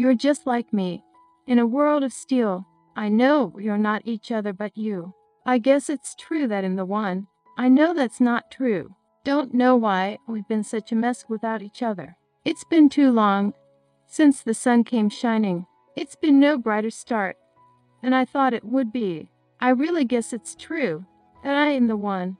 You're just like me, in a world of steel. I know you're not each other but you. I guess it's true that in the one. I know that's not true. Don't know why we've been such a mess without each other. It's been too long since the sun came shining. It's been no brighter start than I thought it would be. I really guess it's true that I am the one.